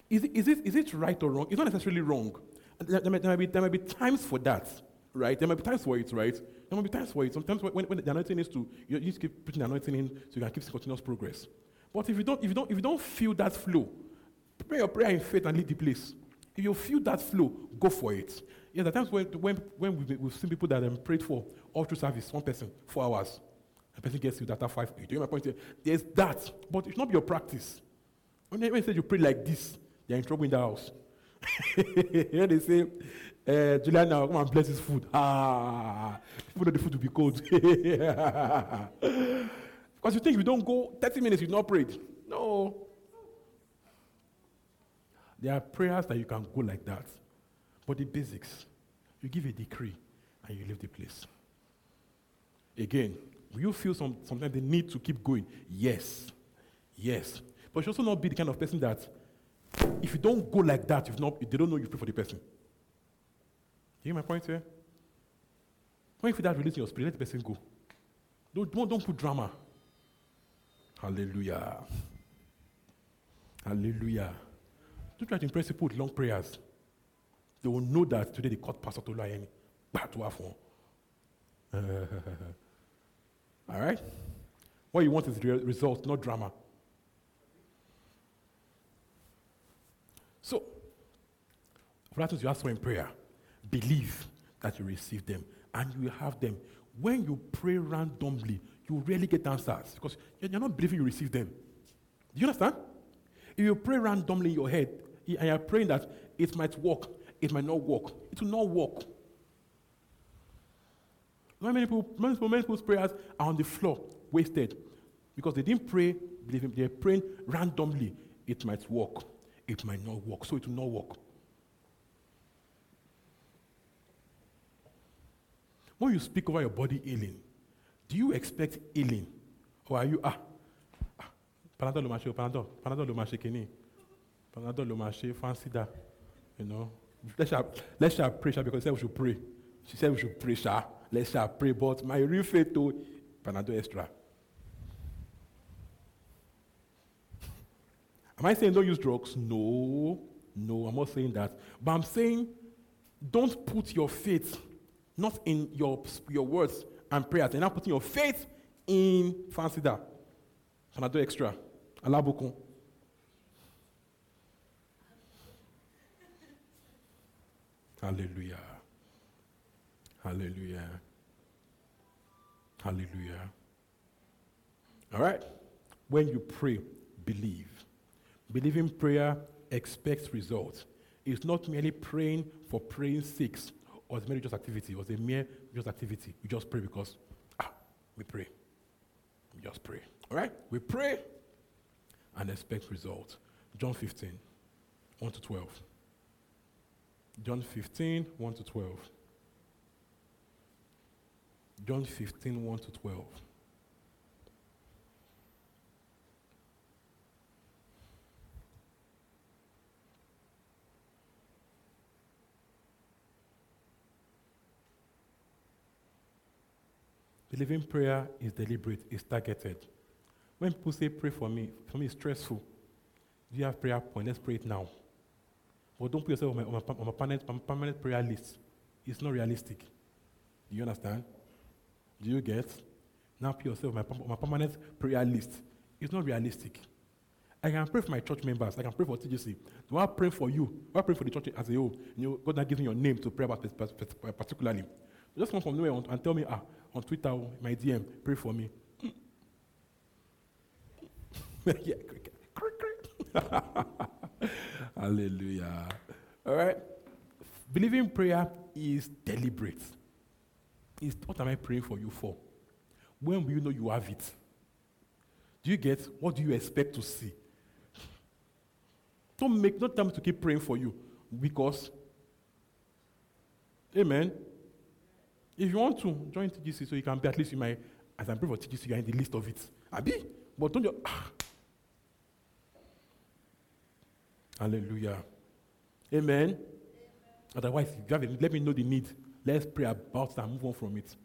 is, it, is, it, is it right or wrong? It's not necessarily wrong. There, there, might, there, might be, there might be times for that, right? There might be times for it, right? There might be times for it. Sometimes when, when the anointing is to, you, you keep putting the anointing in so you can keep continuous progress. But if you don't, if you don't, if you don't feel that flow, pray your prayer in faith and leave the place. If you feel that flow, go for it. Yeah, there are times when, when, when we've, we've seen people that have prayed for all through service, one person, four hours. The person gets you that after five. You my point here? There's that, but it should not be your practice. When they, they say you pray like this, they're in trouble in the house. [LAUGHS] Here they say, uh, come and bless his food. Ah, people know the food will be cold. [LAUGHS] because you think if you don't go 30 minutes, you've not prayed. No. There are prayers that you can go like that. But the basics, you give a decree and you leave the place. Again, will you feel some, sometimes the need to keep going? Yes. Yes. But you also not be the kind of person that if you don't go like that, you've not, they don't know you pray for the person. You hear my point here? When you feel that releasing your spirit, let the person go. Don't, don't, don't put drama. Hallelujah. Hallelujah. Don't try to impress people with long prayers. They will know that today they caught Pastor Tolayemi. [LAUGHS] All right? What you want is the result, not drama. So, for that, you ask for in prayer, believe that you receive them and you will have them. When you pray randomly, you rarely get answers because you're not believing you receive them. Do you understand? If you pray randomly in your head and you're praying that it might work, it might not work, it will not work. Many people, many, people, many people's prayers are on the floor, wasted, because they didn't pray, believing they're praying randomly. It might work it might not work. So it will not work. When you speak over your body healing, do you expect healing? Or are you, ah, ah Panadol lo mache, Panadol, Panadol lo mache kini, Panadol lo mache, fancy that, you know. Let's let's pray, because she said we should pray. She said we should pray, shall. Let's pray, but my real faith to Panadol extra. Am I saying don't use drugs? No, no, I'm not saying that. But I'm saying don't put your faith not in your, your words and prayers. You're not putting your faith in fancy that. Can I do extra? Alabukun. Hallelujah. Hallelujah. Hallelujah. All right? When you pray, believe. Believing prayer expects results. It's not merely praying for praying sake or it's merely just activity. It was a mere just activity. We just pray because, ah, we pray. We just pray. All right? We pray and expect results. John 15, 1 to 12. John 15, 1 to 12. John 15, 1 to 12. Believing prayer is deliberate, it's targeted. When people say, pray for me, for me it's stressful. Do you have prayer point? Let's pray it now. But don't put yourself on, my, on, my, on my permanent, on my permanent prayer list. It's not realistic. Do you understand? Do you get? Now put yourself on my, on my permanent prayer list. It's not realistic. I can pray for my church members. I can pray for TGC. Do I pray for you? Do I pray for the church as a whole? You know, God not giving your name to pray about particularly. Just come from nowhere and tell me, ah, on Twitter, oh, my DM, pray for me. [LAUGHS] yeah. [LAUGHS] Hallelujah. All right. Believing prayer is deliberate. It's what am I praying for you for? When will you know you have it? Do you get what do you expect to see? Don't make no time to keep praying for you because, Amen. If you want to join TGC so you can be at least in my, as I'm praying for TGC, you're in the list of it. Abi, but don't you? Ah. Hallelujah. Amen. Amen. Otherwise, if you have it, let me know the need. Let's pray about that and move on from it.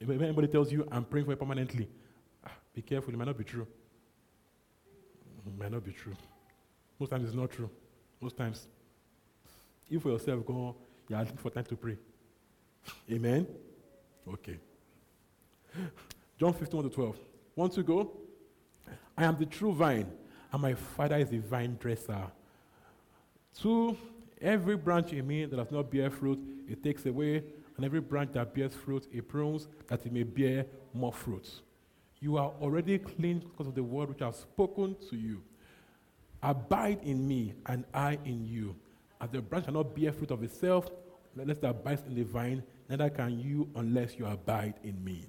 If anybody tells you, I'm praying for you permanently, ah, be careful, it might not be true. It might not be true. Most times it's not true. Most times. You for yourself, go, you're asking for time to pray. Amen? Okay. John 15 to 12. Want to go? I am the true vine, and my father is the vine dresser. Two, every branch in me that does not bear fruit, it takes away, and every branch that bears fruit, it prunes that it may bear more fruit. You are already clean because of the word which I have spoken to you. Abide in me, and I in you. As the branch cannot bear fruit of itself, unless it abides in the vine, neither can you unless you abide in me.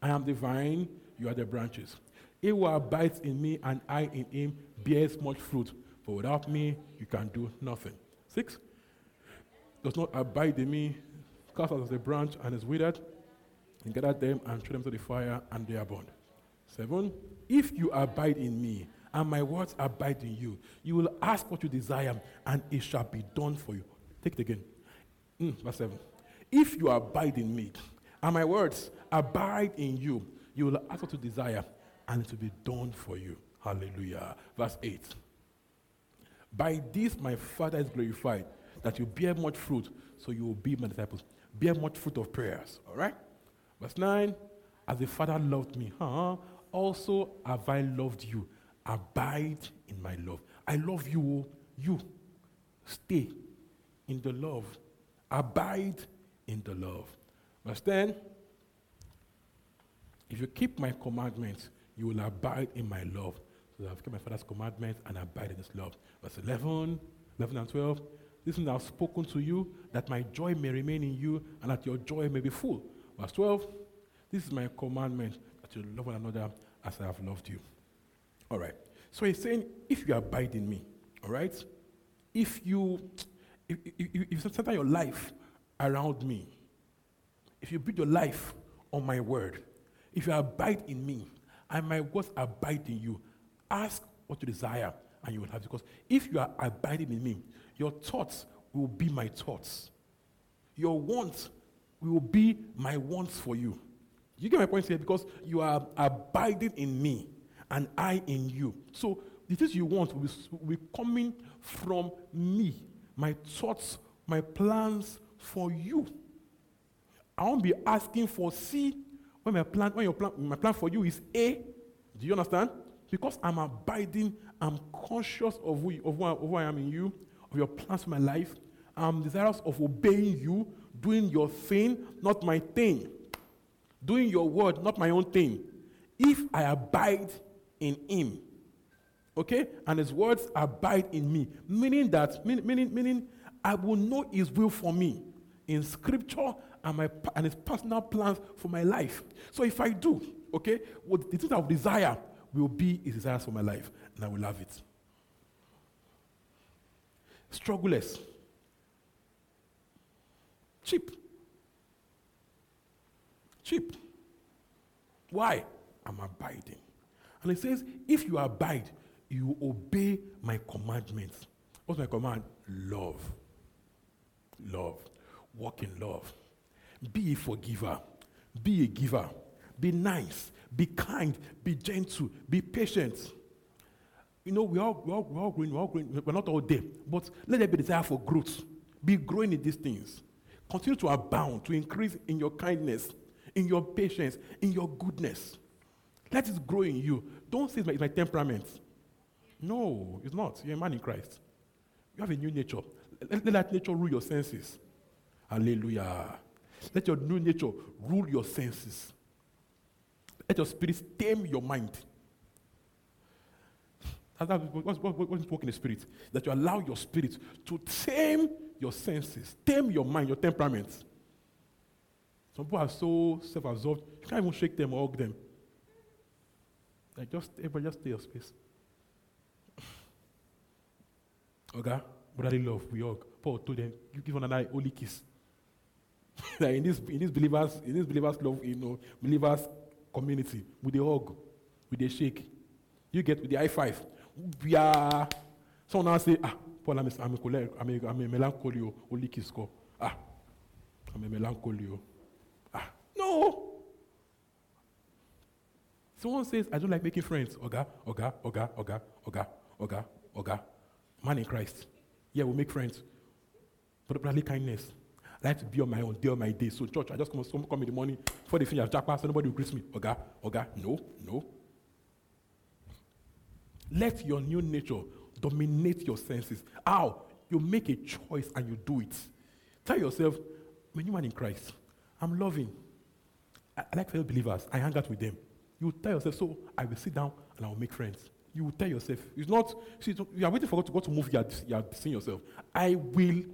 I am the vine, you are the branches. He who abides in me and I in him bears much fruit, for without me you can do nothing. Six, does not abide in me, cast out as a branch and is withered, and gather them and throw them to the fire, and they are burned. Seven, if you abide in me, and my words abide in you, you will ask what you desire, and it shall be done for you. Take it again. Mm, verse 7. If you abide in me, and my words abide in you, you will ask what you desire, and it will be done for you. Hallelujah. Verse 8. By this my Father is glorified, that you bear much fruit, so you will be my disciples. Bear much fruit of prayers. All right? Verse 9. As the Father loved me, huh? also have I loved you. Abide in my love. I love you. You. Stay in the love Abide in the love. Verse 10 If you keep my commandments, you will abide in my love. So I've kept my Father's commandments and abide in his love. Verse 11, 11 and 12. This is I've spoken to you, that my joy may remain in you, and that your joy may be full. Verse 12. This is my commandment, that you love one another as I have loved you. All right. So he's saying, if you abide in me, all right? If you if, if, if you center your life around me, if you build your life on my word, if you abide in me, and my words abide in you, ask what you desire, and you will have. Because if you are abiding in me, your thoughts will be my thoughts. Your wants will be my wants for you. You get my point here? Because you are abiding in me, and I in you. So the things you want will be, will be coming from me my thoughts, my plans for you. I won't be asking for C when my plan, when your plan, my plan for you is A. Do you understand? Because I'm abiding, I'm conscious of who, of who, I, of who I am in you, of your plans for my life. I'm desirous of obeying you, doing your thing, not my thing. Doing your word, not my own thing. If I abide in him, Okay? And his words abide in me. Meaning that, meaning, meaning, I will know his will for me in scripture and, my, and his personal plans for my life. So if I do, okay, what the things I desire will be his desires for my life, and I will love it. Struggleless. Cheap. Cheap. Why? I'm abiding. And it says, if you abide, you obey my commandments. What's my command? Love. Love. Walk in love. Be a forgiver. Be a giver. Be nice. Be kind. Be gentle. Be patient. You know, we all, we all, we all growing, we all growing. We're not all there. But let there be desire for growth. Be growing in these things. Continue to abound, to increase in your kindness, in your patience, in your goodness. Let it grow in you. Don't say it's my, it's my temperament. No, it's not. You're a man in Christ. You have a new nature. Let, let that nature rule your senses. Hallelujah. Let your new nature rule your senses. Let your spirit tame your mind. That's what's, what's, what's work in the spirit. That you allow your spirit to tame your senses, tame your mind, your temperament. Some people are so self-absorbed, you can't even shake them or hug them. Like just everybody just stay your space. Okay? Brotherly love, we hug. Paul told them, you give one another holy kiss. [LAUGHS] like in this in this believers, in this believers love, you know, believers community, with the hug, with the shake. You get with the high five. We are someone now say, ah, Paul, I'm a, I'm a, I'm a, I'm a melancholy, oh, holy kiss ko. Ah, I'm a melancholy. oh. Ah, no. Someone says, I don't like making friends. Oga, oga, oga, oga, oga, oga, oga. Man in Christ. Yeah, we'll make friends. But brotherly kindness. I like to be on my own, day on my day. So church, I just come, some come in the morning before they finish jackpot, so nobody will greet me. Oga, oga, no, no. Let your new nature dominate your senses. How? You make a choice and you do it. Tell yourself, I'm a new man in Christ. I'm loving. I, I like fellow believers. I hang out with them. You tell yourself, so I will sit down and I will make friends. You will tell yourself. It's not, see, you are waiting for God to, God to move, you are, you are seeing yourself. I will,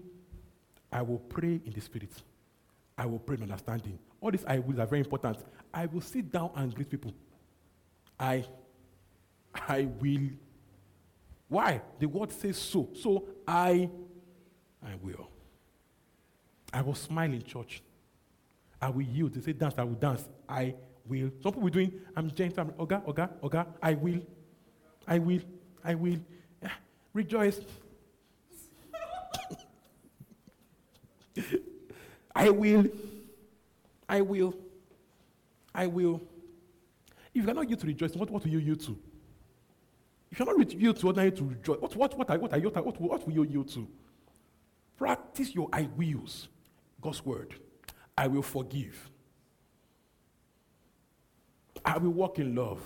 I will pray in the spirit. I will pray in understanding. All these I will are very important. I will sit down and greet people. I, I will. Why? The word says so. So I, I will. I will smile in church. I will yield. They say dance, I will dance. I will. Some people doing, I'm gentle, I'm, Oga, Oga, Oga, I will. I will. I will. Rejoice. I will. I will. I will. If you cannot not you to rejoice, what, what will you yield to? If you cannot not yield to, you to rejoice? What, what, what, are, what, what, what will you yield to? Practice your I wills. God's word. I will forgive. I will walk in love.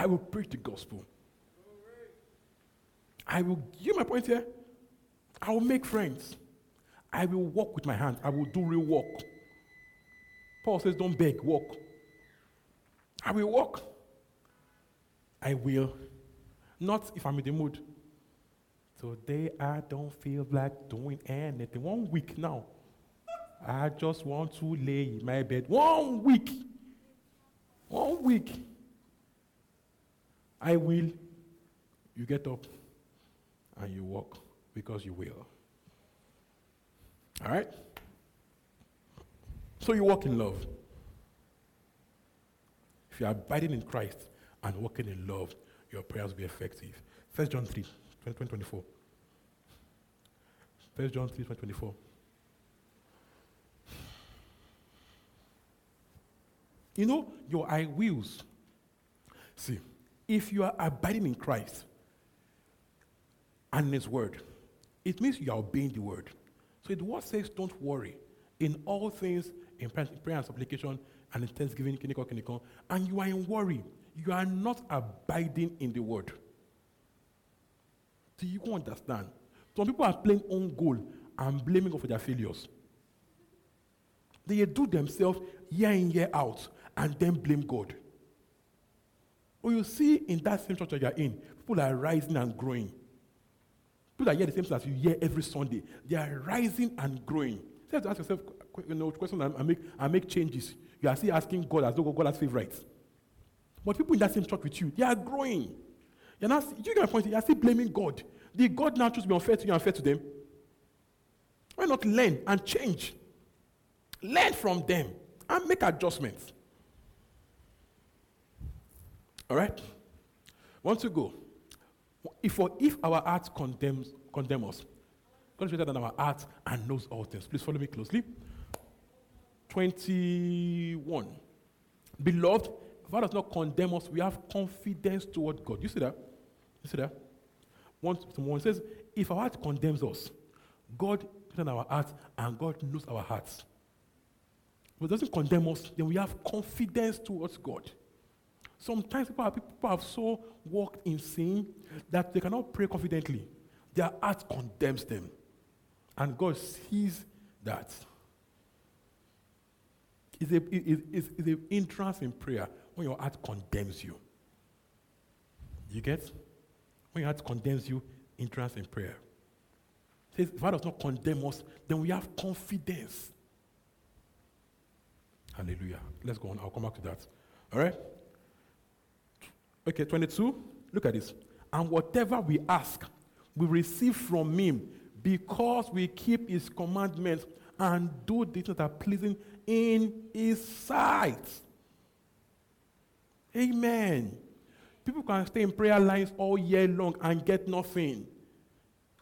I will preach the gospel. I will, you my point here? I will make friends. I will walk with my hands. I will do real work. Paul says, don't beg, walk. I will walk. I will. Not if I'm in the mood. Today I don't feel like doing anything. One week now. I just want to lay in my bed. One week. One week. I will. You get up and you walk because you will. All right? So you walk in love. If you are abiding in Christ and walking in love, your prayers will be effective. 1 John 3, 20, 24. 1 John 3, 24. You know, your I wills. See, if you are abiding in Christ and His Word, it means you are obeying the Word. So the Word says, don't worry. In all things, in prayer and supplication, and in thanksgiving, kiniko, kiniko, and you are in worry. You are not abiding in the Word. Do you understand? Some people are playing own goal and blaming God for their failures. They do themselves year in, year out, and then blame God. Or you see in that same church that you're in, people are rising and growing. People that hear the same thing as you hear every Sunday. They are rising and growing. So you have to ask yourself you know, question and make, and make changes. You are still asking God as though God has favorites. But people in that same church with you, they are growing. You're not, you get my point, you're still blaming God. Did God now choose to be unfair to you and unfair to them? Why not learn and change? Learn from them and make adjustments. All right? Once to go? If, if our heart condemns condemn us, God is greater than our heart and knows all things. Please follow me closely. 21. Beloved, if God does not condemn us, we have confidence toward God. You see that? You see that? One, someone says, if our heart condemns us, God in our heart and God knows our hearts. But it doesn't condemn us, then we have confidence towards God. Sometimes people have, people have so walked in sin that they cannot pray confidently. Their heart condemns them. And God sees that. It's, a, it's, it's, it's an entrance in prayer when your heart condemns you. You get? When your heart condemns you, entrance in prayer. It says, if God does not condemn us, then we have confidence. Hallelujah. Let's go on. I'll come back to that. All right? Okay, 22. Look at this. And whatever we ask, we receive from Him because we keep His commandments and do things that are pleasing in His sight. Amen. People can stay in prayer lines all year long and get nothing.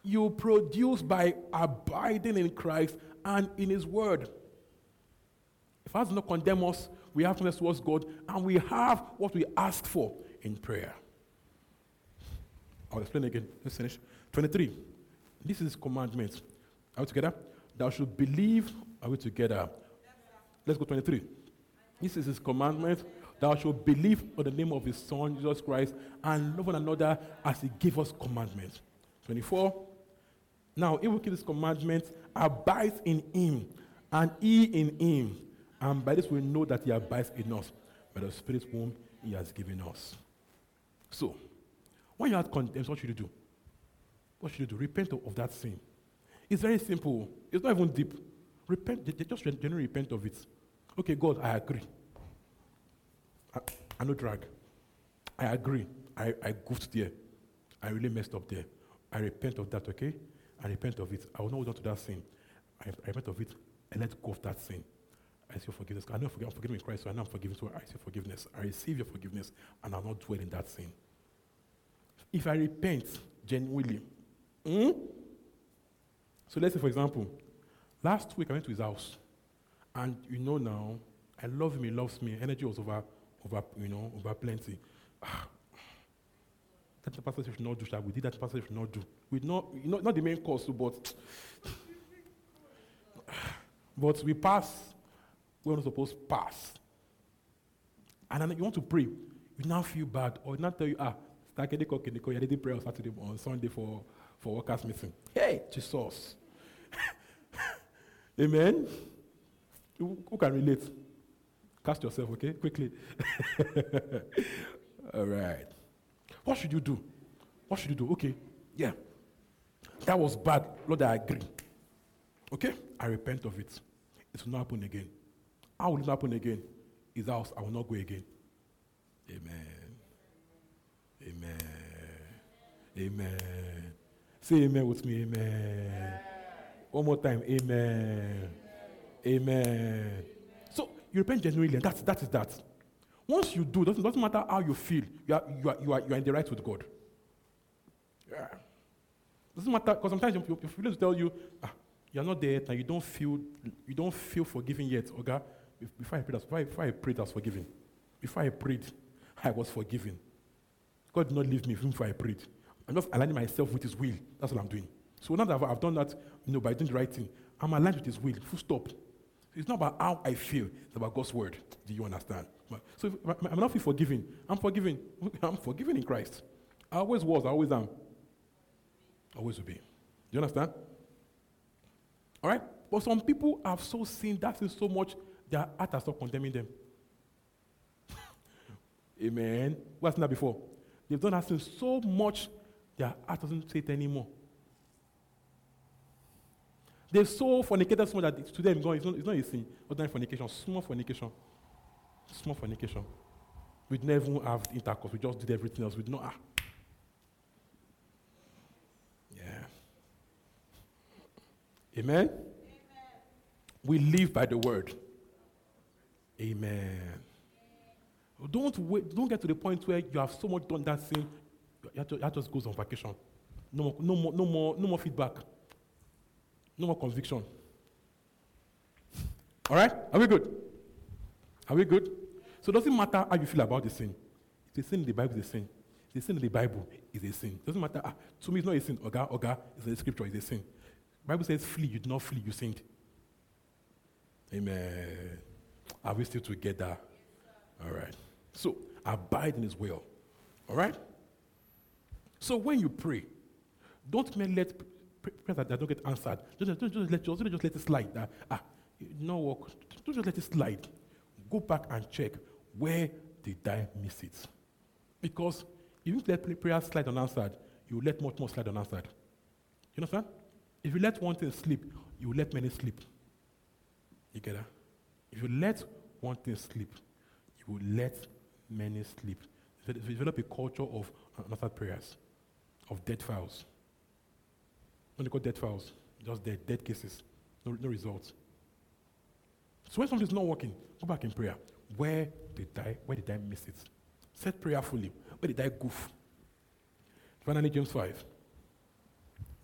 You produce by abiding in Christ and in His Word. If God does not condemn us, we have to towards God and we have what we ask for in prayer. I'll explain again. Let's finish. 23. This is commandment. Are we together? Thou should believe. Are we together? Let's go 23. This is his commandment. Thou should believe on the name of his son, Jesus Christ, and love one another as he gave us commandments. 24. Now, if we keep his commandment, abides in him, and he in him. And by this we know that he abides in us, by the Spirit whom he has given us. So, when you are condemned, what should you do? What should you do? Repent of, that sin. It's very simple. It's not even deep. Repent, just generally repent of it. Okay, God, I agree. I, I no drag. I agree. I, I goofed there. I really messed up there. I repent of that, okay? I repent of it. I will not hold on to that sin. I, I repent of it and let go of that sin. I receive forgiveness. I know I'm forgiven Christ, so I know I'm forgiven, so I receive forgiveness. I receive your forgiveness, and I'll not dwell in that sin. If I repent genuinely, hmm? so let's say, for example, last week I went to his house, and you know now, I love him, he loves me. Energy was over, over you know, over plenty. that pastor should not do that. We did that pastor should not do. We not, know, not the main cause, but [SIGHS] but we pass we're not supposed to pass. And you want to pray, you now feel bad, or not tell you, ah, start getting cook you didn't pray on Saturday on Sunday for, for workers meeting. Hey, Jesus. [LAUGHS] Amen. Who, who can relate? Cast yourself, okay? Quickly. [LAUGHS] All right. What should you do? What should you do? Okay. Yeah. That was bad. Lord, I agree. Okay? I repent of it. It will not happen again. How will it happen again? His house, I will not go again. Amen. Amen. Amen. Say amen with me. Amen. One more time. Amen. Amen. So you repent genuinely, and that's, that is that. Once you do, doesn't, doesn't matter how you feel, you are, you, are, you, are, you are in the right with God. Yeah. Doesn't matter, because sometimes your, your feelings tell you, ah, you're not there yet, and you don't feel, you don't feel forgiven yet, okay? Before I prayed, before I, before I prayed, I was forgiven. Before I prayed, [LAUGHS] I was forgiven. God did not leave me even before I prayed. I'm just aligning myself with His will. That's what I'm doing. So now that I've, I've done that, you know, by doing the right thing, I'm aligned with His will. Full stop. It's not about how I feel. It's about God's word. Do you understand? So if I'm not forgiven. I'm forgiven. I'm forgiven in Christ. I always was. I always am. Always will be. Do you understand? All right. But some people have so seen that in so much their heart has stopped condemning them. [LAUGHS] Amen. What's that before? They've done that sin so much, their heart doesn't say it anymore. They're so fornicated so much that to them it's not, it's not a sin. Ordinary fornication, small fornication. Small fornication. We'd never have intercourse. We just did everything else. We'd not. Ah. Yeah. Amen? Amen? We live by the word. Amen. Don't wait, don't get to the point where you have so much done that thing, that just goes on vacation. No more, no more, no more, no more feedback. No more conviction. All right? Are we good? Are we good? So it doesn't matter how you feel about the sin. It's a sin in the Bible, it's a sin. The sin in the Bible is a sin. It doesn't matter. Ah, to me, it's not a sin. Oga, oga, it's a scripture, it's a sin. The Bible says, flee, you did not flee, you sinned. Amen. Are we still together? All right. So, abide in his will. All right? So, when you pray, don't let prayers that, don't get answered. Just, just, just, let, just, just let it slide. That, ah, no work. Don't just let it slide. Go back and check where did I miss it. Because if you let prayer slide unanswered, you let much more slide unanswered. You understand? If you let one thing slip, you let many slip. You get that? If you let one thing slip, you will let many sleep. Develop a culture of unanswered prayers, of dead files. What they call dead files? Just dead, dead cases. No, no results. So when something's not working, go back in prayer. Where did I, where did I miss it? Set prayerfully. Where did I goof? Finally, James 5.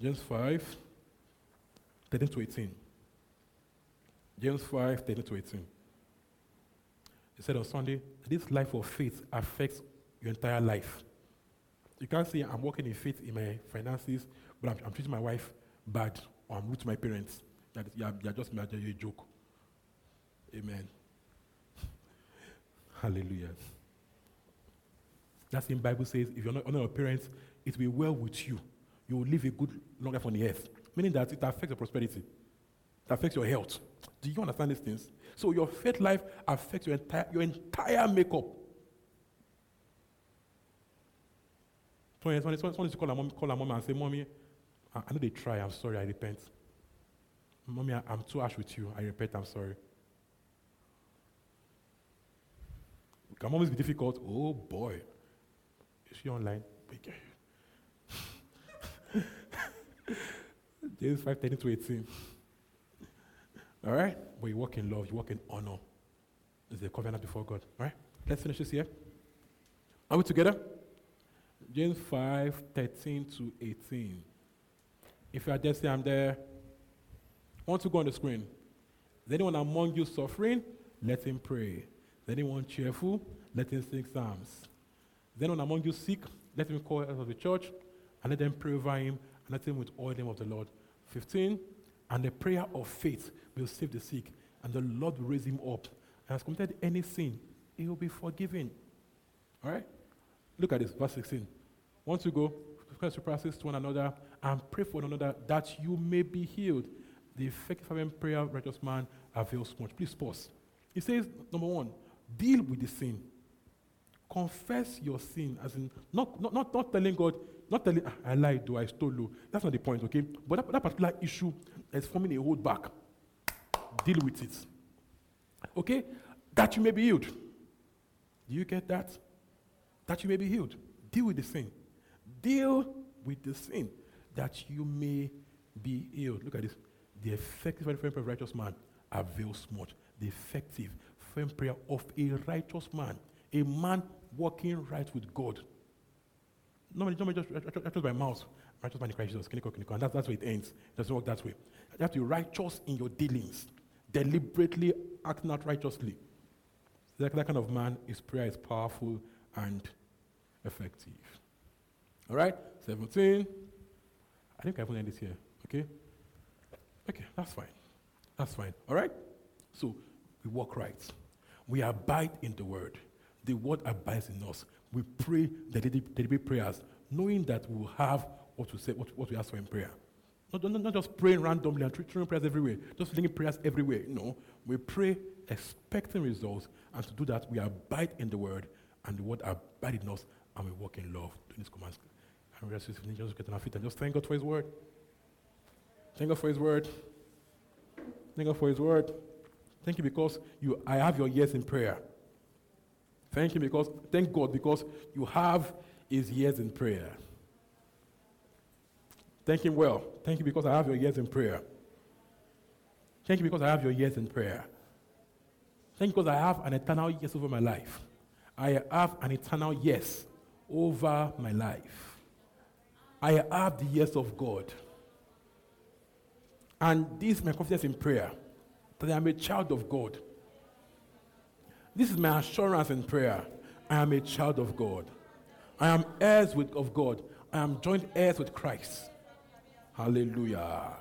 James 5, 13 to 18. James 5, 13 to 18. He said on Sunday, this life of faith affects your entire life. You can't say, I'm working in faith in my finances, but I'm, I'm treating my wife bad, or I'm rude to my parents. That you're, you're just a joke. Amen. [LAUGHS] Hallelujah. That same Bible says, if you're not honor your parents, it will be well with you. You will live a good long life on the earth. Meaning that it affects your prosperity. It affects your health. Do you understand these things? So your faith life affects your entire, your entire makeup. So someone, someone to call her mom, call her mom and say, Mommy, I, I know they try, I'm sorry, I repent. Mommy, I, I'm too harsh with you. I repent, I'm sorry. It can always be difficult. Oh boy. Is she online? [LAUGHS] James 5 13 to 18. All right? But you walk in love, you walk in honor. It's a covenant before God. All right? Let's finish this here. Are we together? James 5 13 to 18. If you are there, say I'm there. I want to go on the screen. Is anyone among you suffering? Let him pray. Is anyone cheerful? Let him sing psalms. Is anyone among you sick? Let him call out of the church and let them pray over him and let him with all the name of the Lord. 15. And the prayer of faith will save the sick, and the Lord will raise him up. And has committed any sin, he will be forgiven. All right? Look at this, verse 16. Once you go, to practice to one another and pray for one another that you may be healed. The effective fervent prayer of righteous man avails much. Please pause. He says, number one, deal with the sin. Confess your sin, as in not, not, not, not telling God, not telling, ah, I lied, do I stole you. That's not the point, okay? But that, that particular issue is forming a hold back. Deal with it. Okay? That you may be healed. Do you get that? That you may be healed. Deal with the sin. Deal with the sin that you may be healed. Look at this. The effective prayer of a righteous man avails much. The effective firm prayer of a righteous man, a man walking right with God. Normally, normally just righteous by mouth, righteous man in Christ Jesus, clinical, clinical, and that's, that's where it ends. It doesn't work that way. You have to be righteous in your dealings, deliberately acting out righteously. That, that kind of man, his prayer is powerful and effective. All right? 17. I think I have end this here. Okay? Okay, that's fine. That's fine. All right? So we walk right. We abide in the word. The word abides in us. We pray the daily prayers, knowing that we will have what we say, what, what we ask for in prayer. Not, not, not just praying randomly and throwing prayers everywhere, just flinging prayers everywhere. No, we pray expecting results, and to do that, we abide in the word, and the word abide in us, and we walk in love, doing his commands. And we just get on our feet and just thank God for his word. Thank God for his word. Thank God for his word. Thank you because you, I have your ears in prayer. Thank you because, thank God because you have his ears in prayer. Thank him well. Thank you because I have your ears in prayer. Thank you because I have your ears in prayer. Thank you because I have an eternal yes over my life. I have an eternal yes over my life. I have the yes of God. And this is my confidence in prayer that I am a child of God. This is my assurance in prayer. I am a child of God. I am heirs with, of God. I am joint heirs with Christ. Hallelujah.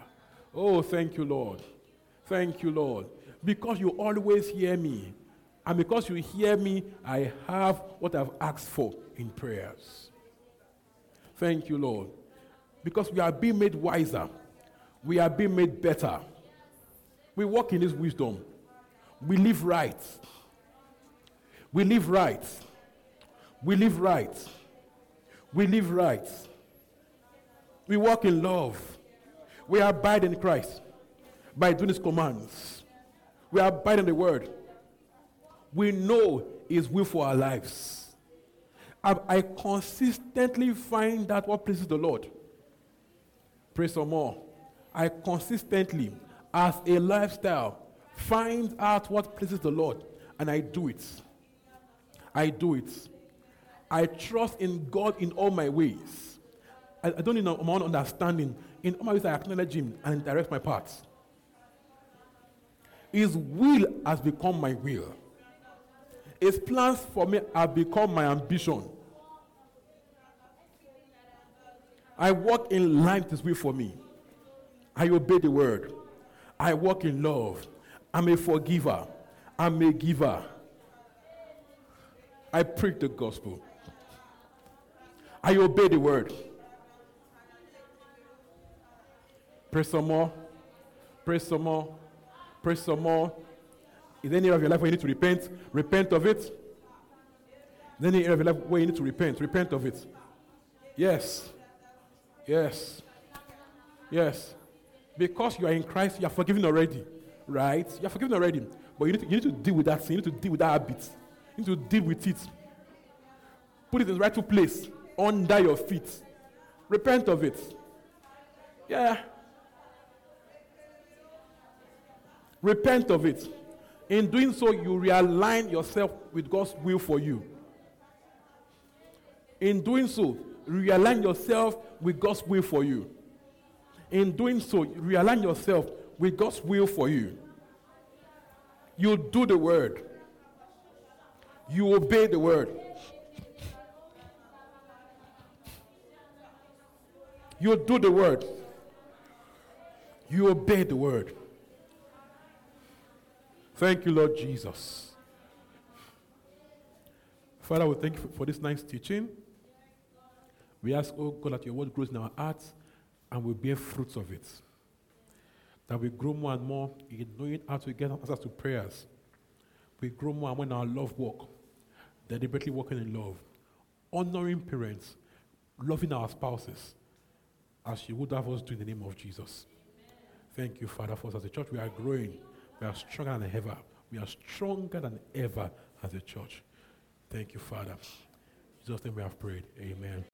Oh, thank you, Lord. Thank you, Lord. Because you always hear me. And because you hear me, I have what I've asked for in prayers. Thank you, Lord. Because we are being made wiser, we are being made better. We walk in His wisdom. We live right. We live right. We live right. We live right. We walk in love. We abide in Christ by doing His commands. We abide in the Word. We know His will for our lives. I, I consistently find that what pleases the Lord. Pray some more. I consistently, as a lifestyle, find out what pleases the Lord and I do it. I do it. I trust in God in all my ways. I, I don't need my own understanding. In all my ways, I acknowledge Him and direct my paths. His will has become my will. His plans for me have become my ambition. I walk in with His will for me. I obey the word. I walk in love. I'm a forgiver. I'm a giver. I preach the gospel. I obey the word. Pray some more. Pray some more. Pray some more. Is there any area of your life where you need to repent? Repent of it. Is there any area of your life where you need to repent? Repent of it. Yes. Yes. Yes. Because you are in Christ, you are forgiven already. Right? You are forgiven already. But you need to, you need to deal with that sin. You need to deal with that habit. You need to deal with it. Put it in the rightful place under your feet. Repent of it. Yeah. Repent of it. In doing so, you realign yourself with God's will for you. In doing so, realign yourself with God's will for you. In doing so, realign yourself with God's will for you. You do the word. You obey the word. You do the word. You obey the word. Thank you, Lord Jesus. Father, we thank you for this nice teaching. We ask, oh God, that your word grows in our hearts and we bear fruits of it. That we grow more and more in knowing how to get answers to prayers. We grow more and more in our love walk, deliberately walking in love, honoring parents, loving our spouses, as you would have us do in the name of Jesus. Thank you, Father, for us as a church. We are growing. We are stronger than ever. We are stronger than ever as a church. Thank you, Father. In Jesus' we have prayed. Amen.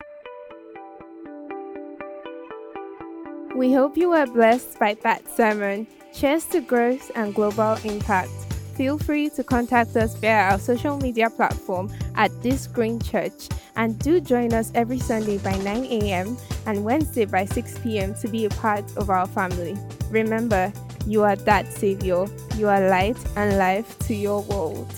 We hope you were blessed by that sermon. Cheers to growth and global impact. Feel free to contact us via our social media platform at This Green Church and do join us every Sunday by 9 a.m. and Wednesday by 6 p.m. to be a part of our family. Remember, you are that Savior. You are light and life to your world.